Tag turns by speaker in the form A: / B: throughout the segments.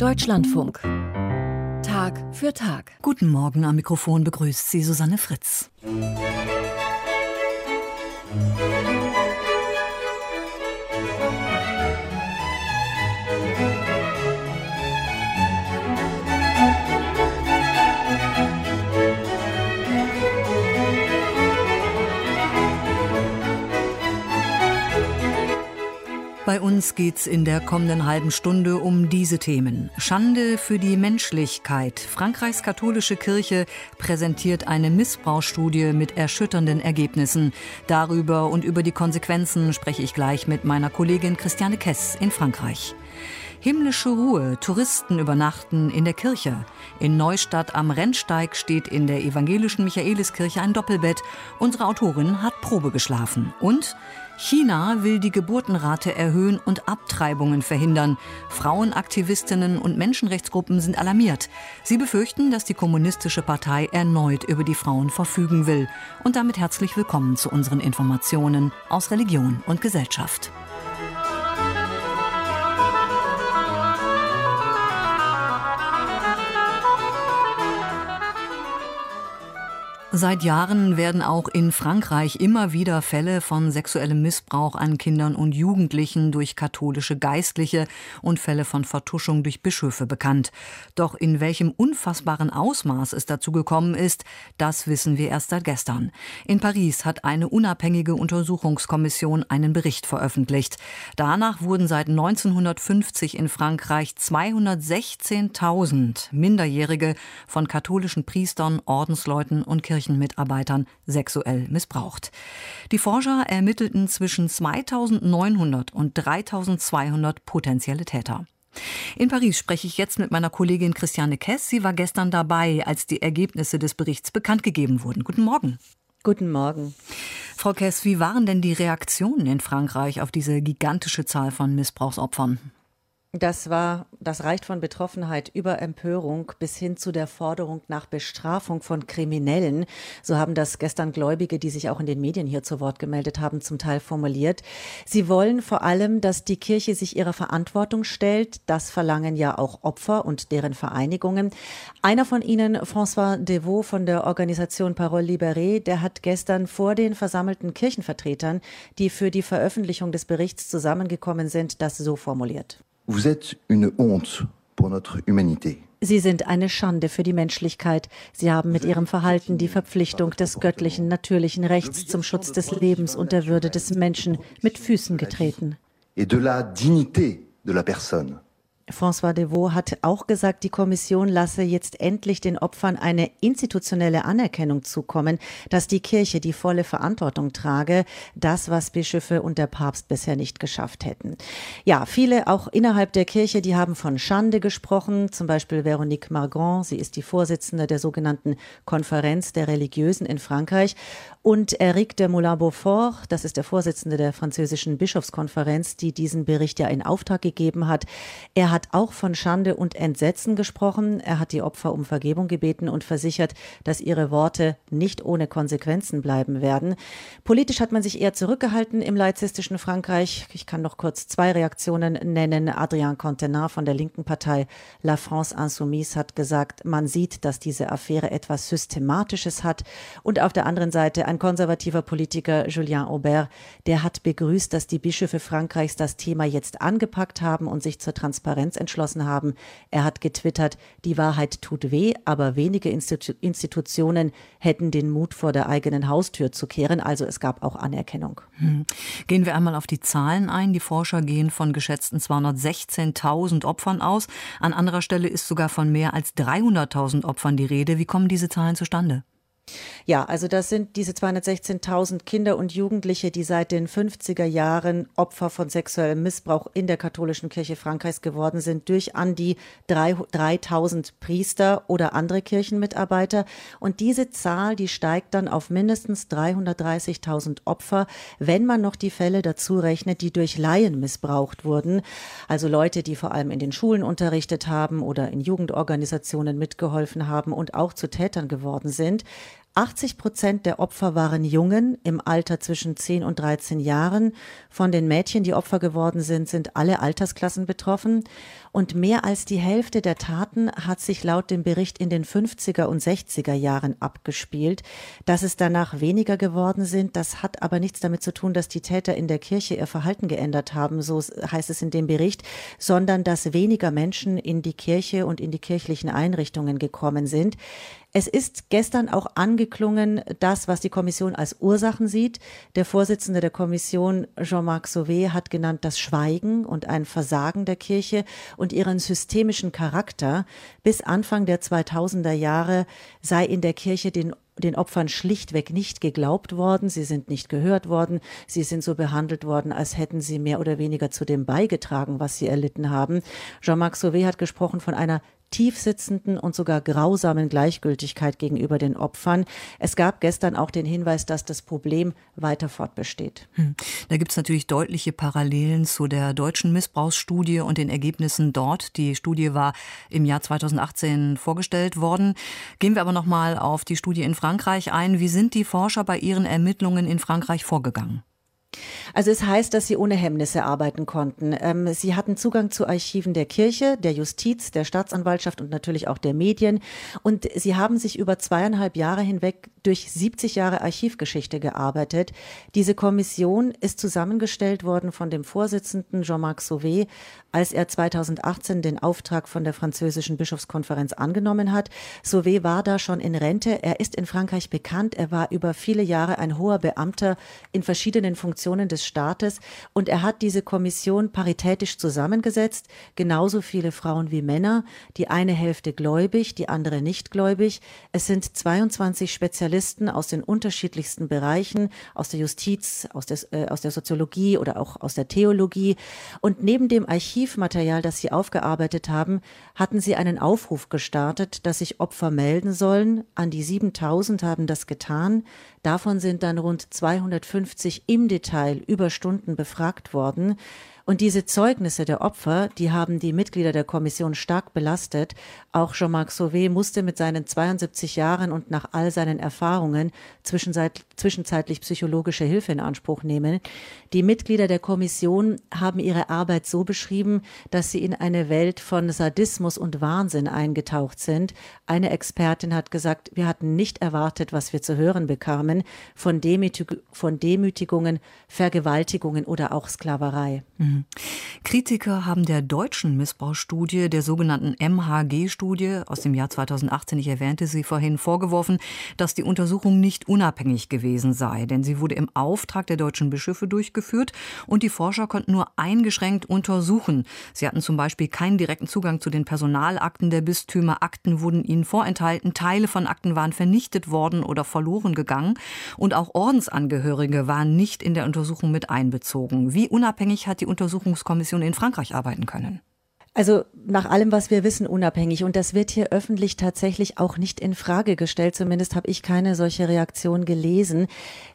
A: Deutschlandfunk. Tag für Tag.
B: Guten Morgen am Mikrofon begrüßt Sie Susanne Fritz. Bei uns geht's in der kommenden halben Stunde um diese Themen. Schande für die Menschlichkeit. Frankreichs katholische Kirche präsentiert eine Missbrauchsstudie mit erschütternden Ergebnissen. Darüber und über die Konsequenzen spreche ich gleich mit meiner Kollegin Christiane Kess in Frankreich. Himmlische Ruhe, Touristen übernachten in der Kirche. In Neustadt am Rennsteig steht in der evangelischen Michaeliskirche ein Doppelbett. Unsere Autorin hat Probe geschlafen. Und China will die Geburtenrate erhöhen und Abtreibungen verhindern. Frauenaktivistinnen und Menschenrechtsgruppen sind alarmiert. Sie befürchten, dass die Kommunistische Partei erneut über die Frauen verfügen will. Und damit herzlich willkommen zu unseren Informationen aus Religion und Gesellschaft. Seit Jahren werden auch in Frankreich immer wieder Fälle von sexuellem Missbrauch an Kindern und Jugendlichen durch katholische Geistliche und Fälle von Vertuschung durch Bischöfe bekannt. Doch in welchem unfassbaren Ausmaß es dazu gekommen ist, das wissen wir erst seit gestern. In Paris hat eine unabhängige Untersuchungskommission einen Bericht veröffentlicht. Danach wurden seit 1950 in Frankreich 216.000 Minderjährige von katholischen Priestern, Ordensleuten und Kirchen Kirchenmitarbeitern sexuell missbraucht. Die Forscher ermittelten zwischen 2900 und 3200 potenzielle Täter. In Paris spreche ich jetzt mit meiner Kollegin Christiane Kess. Sie war gestern dabei, als die Ergebnisse des Berichts bekannt gegeben wurden. Guten Morgen.
C: Guten Morgen.
B: Frau Kess, wie waren denn die Reaktionen in Frankreich auf diese gigantische Zahl von Missbrauchsopfern?
C: Das war, das reicht von Betroffenheit über Empörung bis hin zu der Forderung nach Bestrafung von Kriminellen. So haben das gestern Gläubige, die sich auch in den Medien hier zu Wort gemeldet haben, zum Teil formuliert. Sie wollen vor allem, dass die Kirche sich ihrer Verantwortung stellt. Das verlangen ja auch Opfer und deren Vereinigungen. Einer von ihnen, François Devaux von der Organisation Parole Libérée, der hat gestern vor den versammelten Kirchenvertretern, die für die Veröffentlichung des Berichts zusammengekommen sind, das so formuliert.
D: Vous êtes une honte pour notre humanité.
C: Sie sind eine Schande für die Menschlichkeit. Sie haben mit ihrem Verhalten die Verpflichtung des göttlichen, natürlichen Rechts zum Schutz des Lebens und der Würde des Menschen mit Füßen getreten.
D: Et de la dignité de la personne.
C: François Devaux hat auch gesagt, die Kommission lasse jetzt endlich den Opfern eine institutionelle Anerkennung zukommen, dass die Kirche die volle Verantwortung trage, das, was Bischöfe und der Papst bisher nicht geschafft hätten. Ja, viele auch innerhalb der Kirche, die haben von Schande gesprochen, zum Beispiel Veronique Margon, sie ist die Vorsitzende der sogenannten Konferenz der Religiösen in Frankreich und Eric de Moulin-Beaufort, das ist der Vorsitzende der französischen Bischofskonferenz, die diesen Bericht ja in Auftrag gegeben hat. Er hat auch von Schande und Entsetzen gesprochen. Er hat die Opfer um Vergebung gebeten und versichert, dass ihre Worte nicht ohne Konsequenzen bleiben werden. Politisch hat man sich eher zurückgehalten im laizistischen Frankreich. Ich kann noch kurz zwei Reaktionen nennen. Adrien Contenat von der linken Partei La France Insoumise hat gesagt, man sieht, dass diese Affäre etwas Systematisches hat. Und auf der anderen Seite ein konservativer Politiker, Julien Aubert, der hat begrüßt, dass die Bischöfe Frankreichs das Thema jetzt angepackt haben und sich zur Transparenz entschlossen haben. Er hat getwittert, die Wahrheit tut weh, aber wenige Institu Institutionen hätten den Mut vor der eigenen Haustür zu kehren. Also es gab auch Anerkennung.
B: Hm. Gehen wir einmal auf die Zahlen ein. Die Forscher gehen von geschätzten 216.000 Opfern aus. An anderer Stelle ist sogar von mehr als 300.000 Opfern die Rede. Wie kommen diese Zahlen zustande?
C: Ja, also das sind diese 216.000 Kinder und Jugendliche, die seit den 50er Jahren Opfer von sexuellem Missbrauch in der katholischen Kirche Frankreichs geworden sind durch an die 3000 Priester oder andere Kirchenmitarbeiter. Und diese Zahl, die steigt dann auf mindestens 330.000 Opfer, wenn man noch die Fälle dazu rechnet, die durch Laien missbraucht wurden. Also Leute, die vor allem in den Schulen unterrichtet haben oder in Jugendorganisationen mitgeholfen haben und auch zu Tätern geworden sind. 80 Prozent der Opfer waren Jungen im Alter zwischen 10 und 13 Jahren. Von den Mädchen, die Opfer geworden sind, sind alle Altersklassen betroffen. Und mehr als die Hälfte der Taten hat sich laut dem Bericht in den 50er und 60er Jahren abgespielt. Dass es danach weniger geworden sind, das hat aber nichts damit zu tun, dass die Täter in der Kirche ihr Verhalten geändert haben, so heißt es in dem Bericht, sondern dass weniger Menschen in die Kirche und in die kirchlichen Einrichtungen gekommen sind. Es ist gestern auch angeklungen, das, was die Kommission als Ursachen sieht. Der Vorsitzende der Kommission, Jean-Marc Sauvé, hat genannt das Schweigen und ein Versagen der Kirche und ihren systemischen Charakter. Bis Anfang der 2000er Jahre sei in der Kirche den den Opfern schlichtweg nicht geglaubt worden, sie sind nicht gehört worden, sie sind so behandelt worden, als hätten sie mehr oder weniger zu dem beigetragen, was sie erlitten haben. Jean-Marc Sauvé hat gesprochen von einer tiefsitzenden und sogar grausamen Gleichgültigkeit gegenüber den Opfern. Es gab gestern auch den Hinweis, dass das Problem weiter fortbesteht. Hm.
B: Da gibt es natürlich deutliche Parallelen zu der deutschen Missbrauchsstudie und den Ergebnissen dort. Die Studie war im Jahr 2018 vorgestellt worden. Gehen wir aber noch mal auf die Studie in Frankreich ein. Wie sind die Forscher bei ihren Ermittlungen in Frankreich vorgegangen?
C: Also es heißt, dass sie ohne Hemmnisse arbeiten konnten. Ähm, sie hatten Zugang zu Archiven der Kirche, der Justiz, der Staatsanwaltschaft und natürlich auch der Medien. Und sie haben sich über zweieinhalb Jahre hinweg durch 70 Jahre Archivgeschichte gearbeitet. Diese Kommission ist zusammengestellt worden von dem Vorsitzenden Jean-Marc Sauvé, als er 2018 den Auftrag von der französischen Bischofskonferenz angenommen hat. Sauvé war da schon in Rente. Er ist in Frankreich bekannt. Er war über viele Jahre ein hoher Beamter in verschiedenen Funktionen des Staates und er hat diese Kommission paritätisch zusammengesetzt, genauso viele Frauen wie Männer, die eine Hälfte gläubig, die andere nicht gläubig. Es sind 22 Spezialisten aus den unterschiedlichsten Bereichen, aus der Justiz, aus der, äh, aus der Soziologie oder auch aus der Theologie. Und neben dem Archivmaterial, das sie aufgearbeitet haben, hatten sie einen Aufruf gestartet, dass sich Opfer melden sollen. An die 7000 haben das getan. Davon sind dann rund 250 im Detail über Stunden befragt worden. Und diese Zeugnisse der Opfer, die haben die Mitglieder der Kommission stark belastet. Auch Jean-Marc Sauvé musste mit seinen 72 Jahren und nach all seinen Erfahrungen zwischenzeitlich psychologische Hilfe in Anspruch nehmen. Die Mitglieder der Kommission haben ihre Arbeit so beschrieben, dass sie in eine Welt von Sadismus und Wahnsinn eingetaucht sind. Eine Expertin hat gesagt, wir hatten nicht erwartet, was wir zu hören bekamen, von, Demütig von Demütigungen, Vergewaltigungen oder auch Sklaverei. Mhm.
B: Kritiker haben der deutschen Missbrauchsstudie, der sogenannten MHG-Studie aus dem Jahr 2018, ich erwähnte sie vorhin, vorgeworfen, dass die Untersuchung nicht unabhängig gewesen sei, denn sie wurde im Auftrag der deutschen Bischöfe durchgeführt und die Forscher konnten nur eingeschränkt untersuchen. Sie hatten zum Beispiel keinen direkten Zugang zu den Personalakten der Bistümer, Akten wurden ihnen vorenthalten, Teile von Akten waren vernichtet worden oder verloren gegangen und auch Ordensangehörige waren nicht in der Untersuchung mit einbezogen. Wie unabhängig hat die Untersuchungskommission in Frankreich arbeiten können?
C: Also nach allem, was wir wissen, unabhängig. Und das wird hier öffentlich tatsächlich auch nicht in Frage gestellt. Zumindest habe ich keine solche Reaktion gelesen.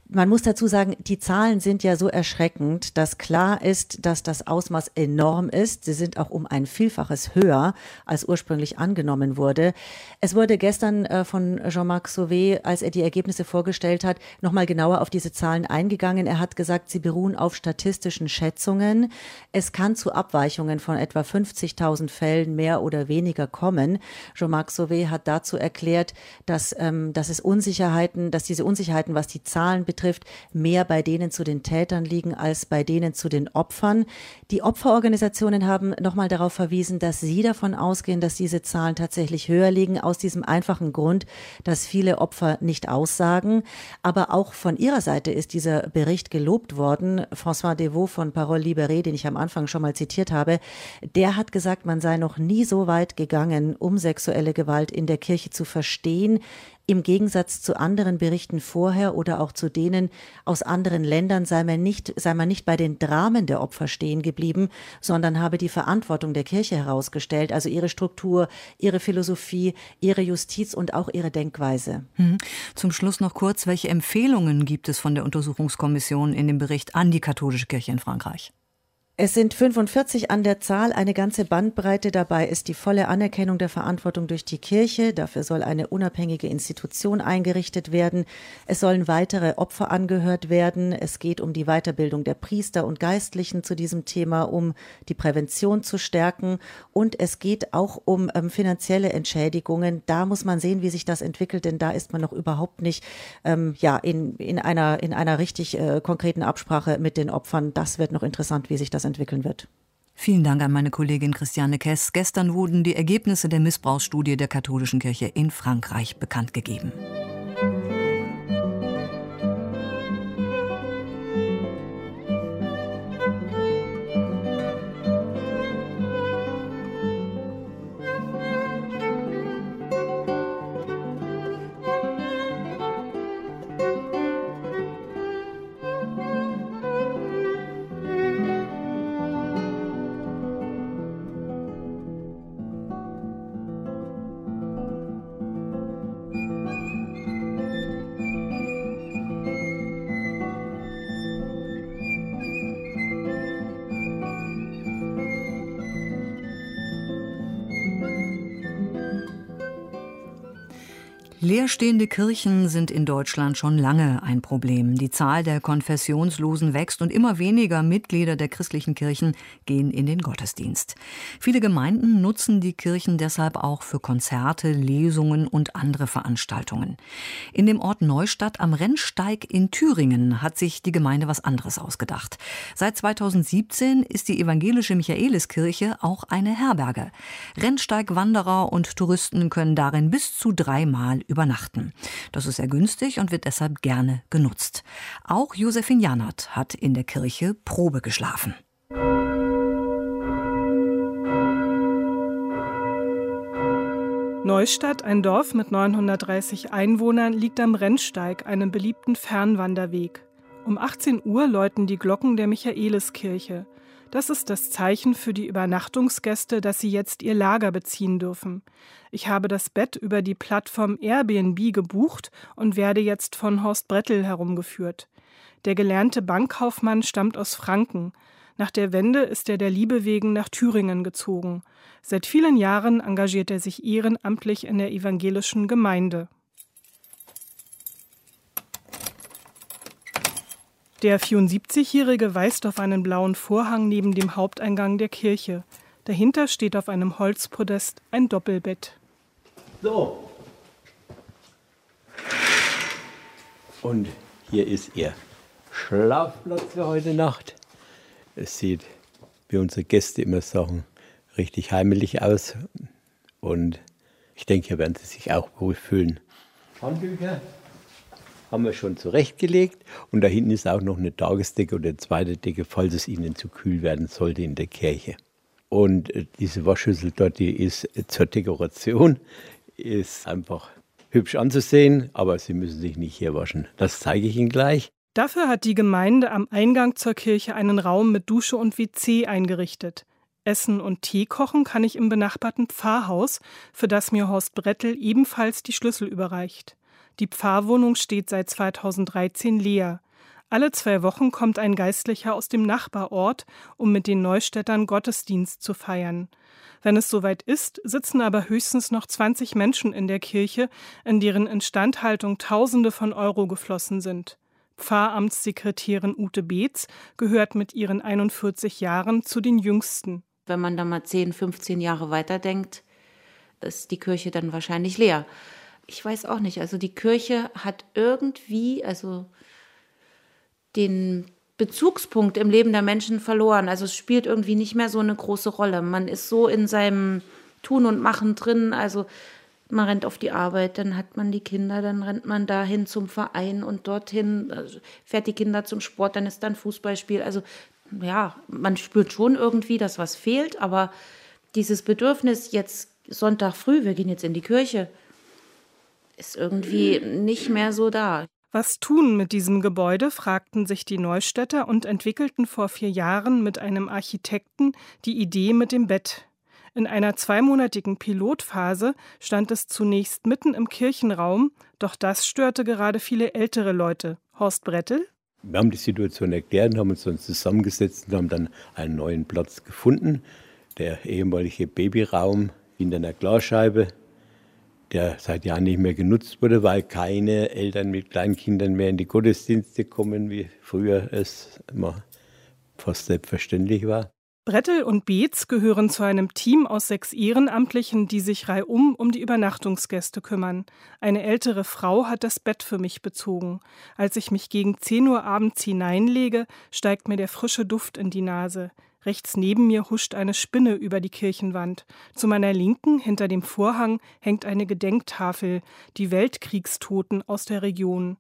C: Man muss dazu sagen, die Zahlen sind ja so erschreckend, dass klar ist, dass das Ausmaß enorm ist. Sie sind auch um ein Vielfaches höher, als ursprünglich angenommen wurde. Es wurde gestern äh, von Jean-Marc Sauvé, als er die Ergebnisse vorgestellt hat, nochmal genauer auf diese Zahlen eingegangen. Er hat gesagt, sie beruhen auf statistischen Schätzungen. Es kann zu Abweichungen von etwa 50.000 Fällen mehr oder weniger kommen. Jean-Marc Sauvé hat dazu erklärt, dass, ähm, dass es Unsicherheiten, dass diese Unsicherheiten, was die Zahlen betrifft, betrifft, mehr bei denen zu den Tätern liegen als bei denen zu den Opfern. Die Opferorganisationen haben nochmal darauf verwiesen, dass sie davon ausgehen, dass diese Zahlen tatsächlich höher liegen, aus diesem einfachen Grund, dass viele Opfer nicht aussagen. Aber auch von ihrer Seite ist dieser Bericht gelobt worden. François Devaux von Parole Libérée, den ich am Anfang schon mal zitiert habe, der hat gesagt, man sei noch nie so weit gegangen, um sexuelle Gewalt in der Kirche zu verstehen, im Gegensatz zu anderen Berichten vorher oder auch zu denen aus anderen Ländern sei man nicht, sei man nicht bei den Dramen der Opfer stehen geblieben, sondern habe die Verantwortung der Kirche herausgestellt, also ihre Struktur, ihre Philosophie, ihre Justiz und auch ihre Denkweise.
B: Hm. Zum Schluss noch kurz, welche Empfehlungen gibt es von der Untersuchungskommission in dem Bericht an die katholische Kirche in Frankreich?
C: Es sind 45 an der Zahl, eine ganze Bandbreite dabei ist die volle Anerkennung der Verantwortung durch die Kirche. Dafür soll eine unabhängige Institution eingerichtet werden. Es sollen weitere Opfer angehört werden. Es geht um die Weiterbildung der Priester und Geistlichen zu diesem Thema, um die Prävention zu stärken. Und es geht auch um ähm, finanzielle Entschädigungen. Da muss man sehen, wie sich das entwickelt, denn da ist man noch überhaupt nicht ähm, ja, in, in, einer, in einer richtig äh, konkreten Absprache mit den Opfern. Das wird noch interessant, wie sich das entwickeln wird.
B: Vielen Dank an meine Kollegin Christiane Kess. Gestern wurden die Ergebnisse der Missbrauchsstudie der katholischen Kirche in Frankreich bekannt gegeben. Leerstehende Kirchen sind in Deutschland schon lange ein Problem. Die Zahl der Konfessionslosen wächst und immer weniger Mitglieder der christlichen Kirchen gehen in den Gottesdienst. Viele Gemeinden nutzen die Kirchen deshalb auch für Konzerte, Lesungen und andere Veranstaltungen. In dem Ort Neustadt am Rennsteig in Thüringen hat sich die Gemeinde was anderes ausgedacht. Seit 2017 ist die evangelische Michaeliskirche auch eine Herberge. Rennsteigwanderer und Touristen können darin bis zu dreimal übernachten. Das ist sehr günstig und wird deshalb gerne genutzt. Auch Josephine Janert hat in der Kirche Probe geschlafen.
E: Neustadt, ein Dorf mit 930 Einwohnern, liegt am Rennsteig, einem beliebten Fernwanderweg. Um 18 Uhr läuten die Glocken der Michaeliskirche. Das ist das Zeichen für die Übernachtungsgäste, dass sie jetzt ihr Lager beziehen dürfen. Ich habe das Bett über die Plattform Airbnb gebucht und werde jetzt von Horst Brettel herumgeführt. Der gelernte Bankkaufmann stammt aus Franken. Nach der Wende ist er der Liebe wegen nach Thüringen gezogen. Seit vielen Jahren engagiert er sich ehrenamtlich in der evangelischen Gemeinde. Der 74-Jährige weist auf einen blauen Vorhang neben dem Haupteingang der Kirche. Dahinter steht auf einem Holzpodest ein Doppelbett.
F: So. Und hier ist Ihr Schlafplatz für heute Nacht. Es sieht, wie unsere Gäste immer sagen, richtig heimelig aus. Und ich denke, hier werden Sie sich auch wohl fühlen. Handtücher haben wir schon zurechtgelegt. Und da hinten ist auch noch eine Tagesdecke oder eine zweite Decke, falls es Ihnen zu kühl werden sollte in der Kirche. Und äh, diese Waschschüssel dort, die ist zur Dekoration, ist einfach hübsch anzusehen, aber Sie müssen sich nicht hier waschen. Das zeige ich Ihnen gleich.
E: Dafür hat die Gemeinde am Eingang zur Kirche einen Raum mit Dusche und WC eingerichtet. Essen und Tee kochen kann ich im benachbarten Pfarrhaus, für das mir Horst Brettel ebenfalls die Schlüssel überreicht. Die Pfarrwohnung steht seit 2013 leer. Alle zwei Wochen kommt ein Geistlicher aus dem Nachbarort, um mit den Neustädtern Gottesdienst zu feiern. Wenn es soweit ist, sitzen aber höchstens noch 20 Menschen in der Kirche, in deren Instandhaltung Tausende von Euro geflossen sind. Pfarramtssekretärin Ute Beetz gehört mit ihren 41 Jahren zu den jüngsten.
G: Wenn man da mal 10, 15 Jahre weiterdenkt, ist die Kirche dann wahrscheinlich leer ich weiß auch nicht, also die Kirche hat irgendwie, also den Bezugspunkt im Leben der Menschen verloren. Also es spielt irgendwie nicht mehr so eine große Rolle. Man ist so in seinem Tun und Machen drin. Also man rennt auf die Arbeit, dann hat man die Kinder, dann rennt man dahin zum Verein und dorthin, also fährt die Kinder zum Sport, dann ist dann Fußballspiel. Also ja, man spürt schon irgendwie, dass was fehlt, aber dieses Bedürfnis jetzt Sonntag früh, wir gehen jetzt in die Kirche, ist irgendwie nicht mehr so da.
E: Was tun mit diesem Gebäude, fragten sich die Neustädter und entwickelten vor vier Jahren mit einem Architekten die Idee mit dem Bett. In einer zweimonatigen Pilotphase stand es zunächst mitten im Kirchenraum, doch das störte gerade viele ältere Leute. Horst Brettel?
F: Wir haben die Situation erklärt und haben uns dann zusammengesetzt und haben dann einen neuen Platz gefunden. Der ehemalige Babyraum hinter einer Glasscheibe, der seit Jahren nicht mehr genutzt wurde, weil keine Eltern mit Kleinkindern mehr in die Gottesdienste kommen, wie früher es immer fast selbstverständlich war.
E: Brettel und Beetz gehören zu einem Team aus sechs Ehrenamtlichen, die sich reihum um die Übernachtungsgäste kümmern. Eine ältere Frau hat das Bett für mich bezogen. Als ich mich gegen 10 Uhr abends hineinlege, steigt mir der frische Duft in die Nase. Rechts neben mir huscht eine Spinne über die Kirchenwand. Zu meiner Linken, hinter dem Vorhang, hängt eine Gedenktafel, die Weltkriegstoten aus der Region.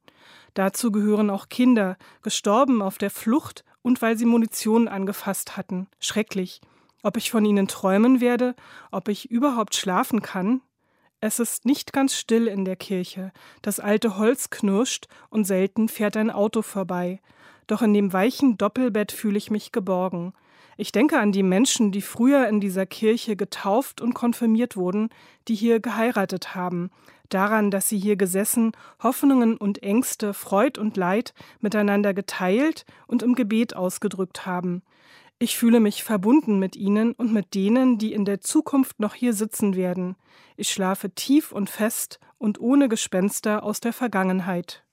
E: Dazu gehören auch Kinder, gestorben auf der Flucht und weil sie Munition angefasst hatten. Schrecklich. Ob ich von ihnen träumen werde, ob ich überhaupt schlafen kann? Es ist nicht ganz still in der Kirche. Das alte Holz knirscht und selten fährt ein Auto vorbei. Doch in dem weichen Doppelbett fühle ich mich geborgen. Ich denke an die Menschen, die früher in dieser Kirche getauft und konfirmiert wurden, die hier geheiratet haben, daran, dass sie hier gesessen, Hoffnungen und Ängste, Freud und Leid miteinander geteilt und im Gebet ausgedrückt haben. Ich fühle mich verbunden mit ihnen und mit denen, die in der Zukunft noch hier sitzen werden. Ich schlafe tief und fest und ohne Gespenster aus der Vergangenheit.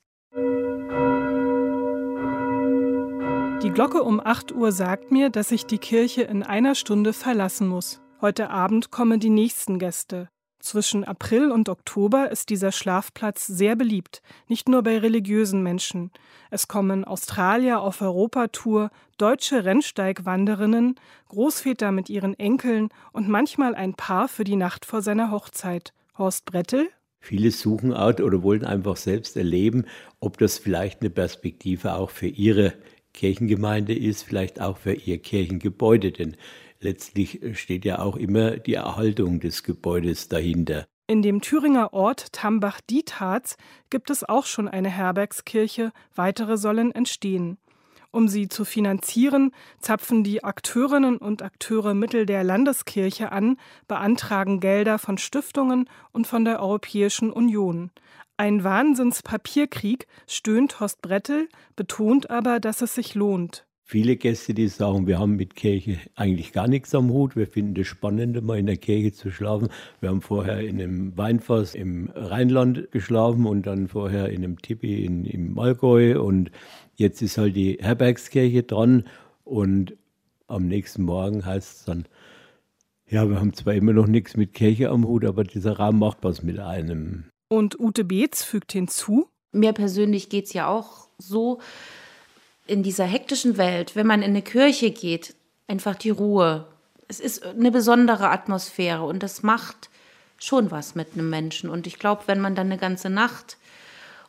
E: Die Glocke um 8 Uhr sagt mir, dass ich die Kirche in einer Stunde verlassen muss. Heute Abend kommen die nächsten Gäste. Zwischen April und Oktober ist dieser Schlafplatz sehr beliebt, nicht nur bei religiösen Menschen. Es kommen Australier auf Europatour, deutsche Rennsteigwanderinnen, Großväter mit ihren Enkeln und manchmal ein Paar für die Nacht vor seiner Hochzeit. Horst Brettel?
F: Viele suchen out oder wollen einfach selbst erleben, ob das vielleicht eine Perspektive auch für ihre Kirchengemeinde ist, vielleicht auch für ihr Kirchengebäude, denn letztlich steht ja auch immer die Erhaltung des Gebäudes dahinter.
E: In dem Thüringer Ort Tambach-Dietharz gibt es auch schon eine Herbergskirche, weitere sollen entstehen. Um sie zu finanzieren, zapfen die Akteurinnen und Akteure Mittel der Landeskirche an, beantragen Gelder von Stiftungen und von der Europäischen Union. Ein Wahnsinnspapierkrieg, stöhnt Horst Brettel, betont aber, dass es sich lohnt
F: viele Gäste, die sagen, wir haben mit Kirche eigentlich gar nichts am Hut. Wir finden es spannend, mal in der Kirche zu schlafen. Wir haben vorher in einem Weinfass im Rheinland geschlafen und dann vorher in einem Tipi in, im Allgäu. Und jetzt ist halt die Herbergskirche dran. Und am nächsten Morgen heißt es dann, ja, wir haben zwar immer noch nichts mit Kirche am Hut, aber dieser Raum macht was mit einem.
E: Und Ute Beetz fügt hinzu.
G: Mir persönlich geht es ja auch so, in dieser hektischen Welt, wenn man in eine Kirche geht, einfach die Ruhe. Es ist eine besondere Atmosphäre und das macht schon was mit einem Menschen. Und ich glaube, wenn man dann eine ganze Nacht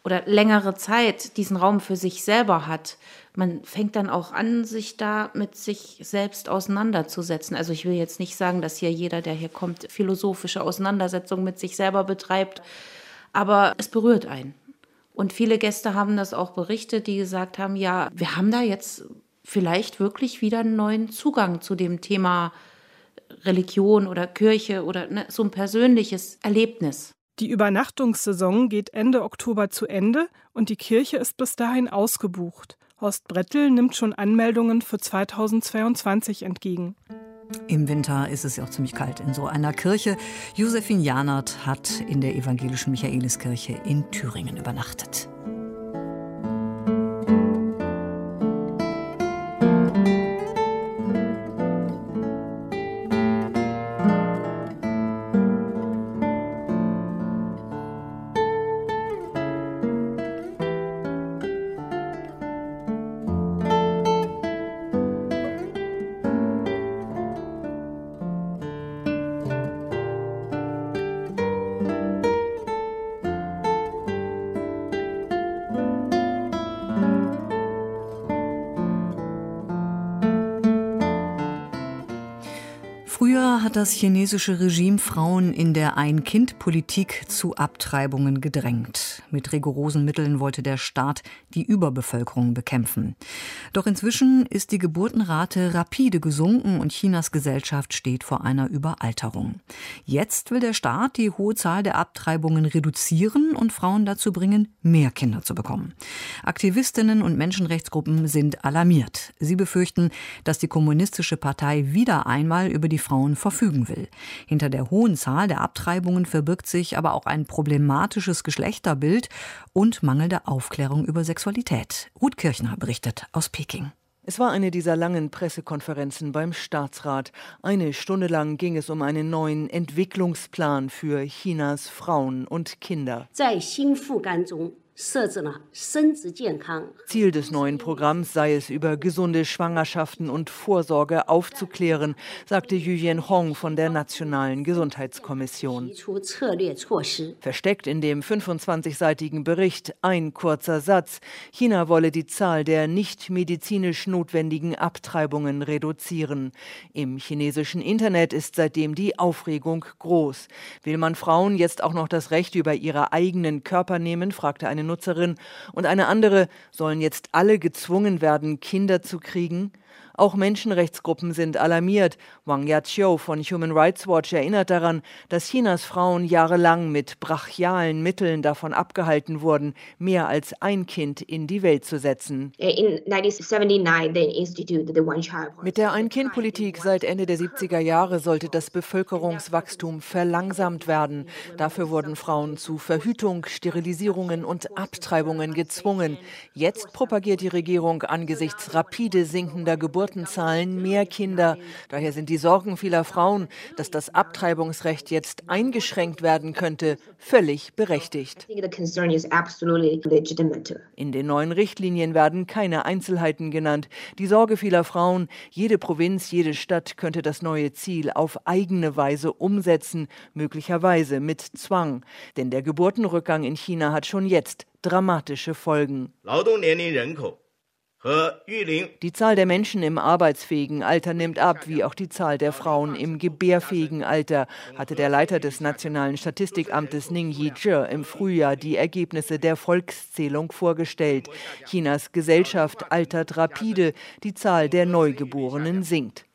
G: oder längere Zeit diesen Raum für sich selber hat, man fängt dann auch an, sich da mit sich selbst auseinanderzusetzen. Also ich will jetzt nicht sagen, dass hier jeder, der hier kommt, philosophische Auseinandersetzungen mit sich selber betreibt, aber es berührt einen. Und viele Gäste haben das auch berichtet, die gesagt haben, ja, wir haben da jetzt vielleicht wirklich wieder einen neuen Zugang zu dem Thema Religion oder Kirche oder ne, so ein persönliches Erlebnis.
E: Die Übernachtungssaison geht Ende Oktober zu Ende und die Kirche ist bis dahin ausgebucht. Horst Brettel nimmt schon Anmeldungen für 2022 entgegen.
B: Im Winter ist es ja auch ziemlich kalt in so einer Kirche. Josephine Janert hat in der evangelischen Michaeliskirche in Thüringen übernachtet. Das chinesische Regime Frauen in der Ein-Kind-Politik zu Abtreibungen gedrängt. Mit rigorosen Mitteln wollte der Staat die Überbevölkerung bekämpfen. Doch inzwischen ist die Geburtenrate rapide gesunken und Chinas Gesellschaft steht vor einer Überalterung. Jetzt will der Staat die hohe Zahl der Abtreibungen reduzieren und Frauen dazu bringen, mehr Kinder zu bekommen. Aktivistinnen und Menschenrechtsgruppen sind alarmiert. Sie befürchten, dass die Kommunistische Partei wieder einmal über die Frauen Frauen verfügen will. Hinter der hohen Zahl der Abtreibungen verbirgt sich aber auch ein problematisches Geschlechterbild und mangelnde Aufklärung über Sexualität. Ruth Kirchner berichtet aus Peking.
H: Es war eine dieser langen Pressekonferenzen beim Staatsrat. Eine Stunde lang ging es um einen neuen Entwicklungsplan für Chinas Frauen und Kinder. Ziel des neuen Programms sei es, über gesunde Schwangerschaften und Vorsorge aufzuklären, sagte Yuyen Hong von der Nationalen Gesundheitskommission. Versteckt in dem 25-seitigen Bericht ein kurzer Satz. China wolle die Zahl der nicht medizinisch notwendigen Abtreibungen reduzieren. Im chinesischen Internet ist seitdem die Aufregung groß. Will man Frauen jetzt auch noch das Recht über ihre eigenen Körper nehmen, fragte eine Nutzerin, und eine andere, sollen jetzt alle gezwungen werden, Kinder zu kriegen? Auch Menschenrechtsgruppen sind alarmiert. Wang Yaqiu von Human Rights Watch erinnert daran, dass Chinas Frauen jahrelang mit brachialen Mitteln davon abgehalten wurden, mehr als ein Kind in die Welt zu setzen. Mit der Ein-Kind-Politik seit Ende der 70er Jahre sollte das Bevölkerungswachstum verlangsamt werden. Dafür wurden Frauen zu Verhütung, Sterilisierungen und Abtreibungen gezwungen. Jetzt propagiert die Regierung angesichts rapide sinkender Geburtenzahlen mehr Kinder. Daher sind die Sorgen vieler Frauen, dass das Abtreibungsrecht jetzt eingeschränkt werden könnte, völlig berechtigt. In den neuen Richtlinien werden keine Einzelheiten genannt. Die Sorge vieler Frauen, jede Provinz, jede Stadt könnte das neue Ziel auf eigene Weise umsetzen, möglicherweise mit Zwang. Denn der Geburtenrückgang in China hat schon jetzt dramatische Folgen. Die Zahl der Menschen im arbeitsfähigen Alter nimmt ab, wie auch die Zahl der Frauen im gebärfähigen Alter, hatte der Leiter des Nationalen Statistikamtes Ning Yizhe im Frühjahr die Ergebnisse der Volkszählung vorgestellt. Chinas Gesellschaft altert rapide, die Zahl der Neugeborenen sinkt.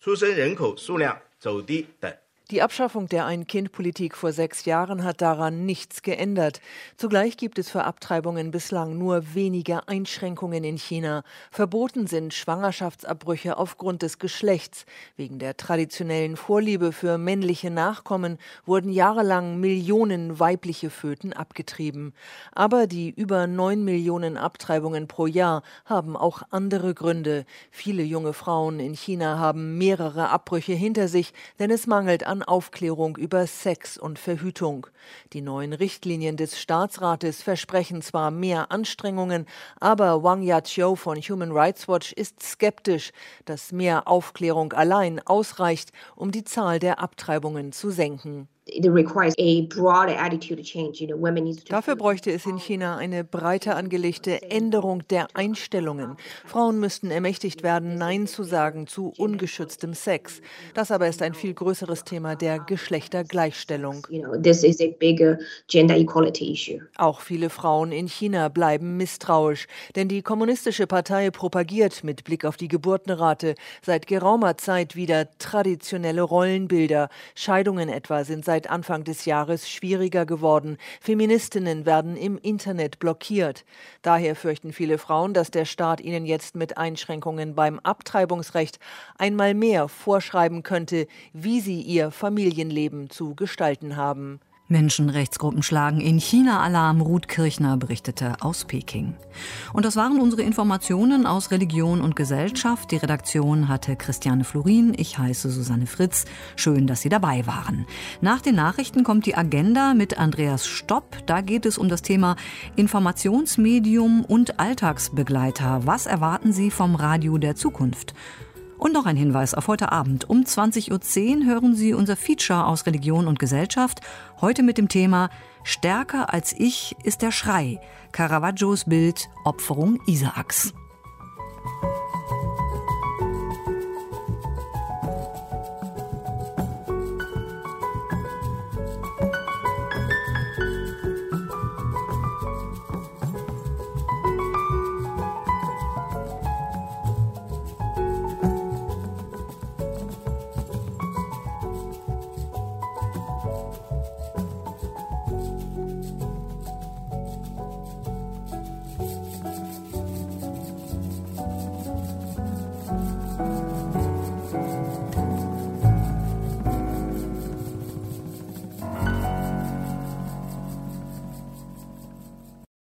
H: Die Abschaffung der Ein-Kind-Politik vor sechs Jahren hat daran nichts geändert. Zugleich gibt es für Abtreibungen bislang nur wenige Einschränkungen in China. Verboten sind Schwangerschaftsabbrüche aufgrund des Geschlechts. Wegen der traditionellen Vorliebe für männliche Nachkommen wurden jahrelang Millionen weibliche Föten abgetrieben. Aber die über neun Millionen Abtreibungen pro Jahr haben auch andere Gründe. Viele junge Frauen in China haben mehrere Abbrüche hinter sich, denn es mangelt an an Aufklärung über Sex und Verhütung. Die neuen Richtlinien des Staatsrates versprechen zwar mehr Anstrengungen, aber Wang Yaqiu von Human Rights Watch ist skeptisch, dass mehr Aufklärung allein ausreicht, um die Zahl der Abtreibungen zu senken. Dafür bräuchte es in China eine breiter angelegte Änderung der Einstellungen. Frauen müssten ermächtigt werden, Nein zu sagen zu ungeschütztem Sex. Das aber ist ein viel größeres Thema der Geschlechtergleichstellung. Auch viele Frauen in China bleiben misstrauisch, denn die Kommunistische Partei propagiert mit Blick auf die Geburtenrate seit geraumer Zeit wieder traditionelle Rollenbilder. Scheidungen etwa sind seit seit Anfang des Jahres schwieriger geworden. Feministinnen werden im Internet blockiert. Daher fürchten viele Frauen, dass der Staat ihnen jetzt mit Einschränkungen beim Abtreibungsrecht einmal mehr vorschreiben könnte, wie sie ihr Familienleben zu gestalten haben.
B: Menschenrechtsgruppen schlagen in China Alarm. Ruth Kirchner berichtete aus Peking. Und das waren unsere Informationen aus Religion und Gesellschaft. Die Redaktion hatte Christiane Florin. Ich heiße Susanne Fritz. Schön, dass Sie dabei waren. Nach den Nachrichten kommt die Agenda mit Andreas Stopp. Da geht es um das Thema Informationsmedium und Alltagsbegleiter. Was erwarten Sie vom Radio der Zukunft? Und noch ein Hinweis auf heute Abend. Um 20.10 Uhr hören Sie unser Feature aus Religion und Gesellschaft. Heute mit dem Thema Stärker als ich ist der Schrei. Caravaggios Bild Opferung Isaaks.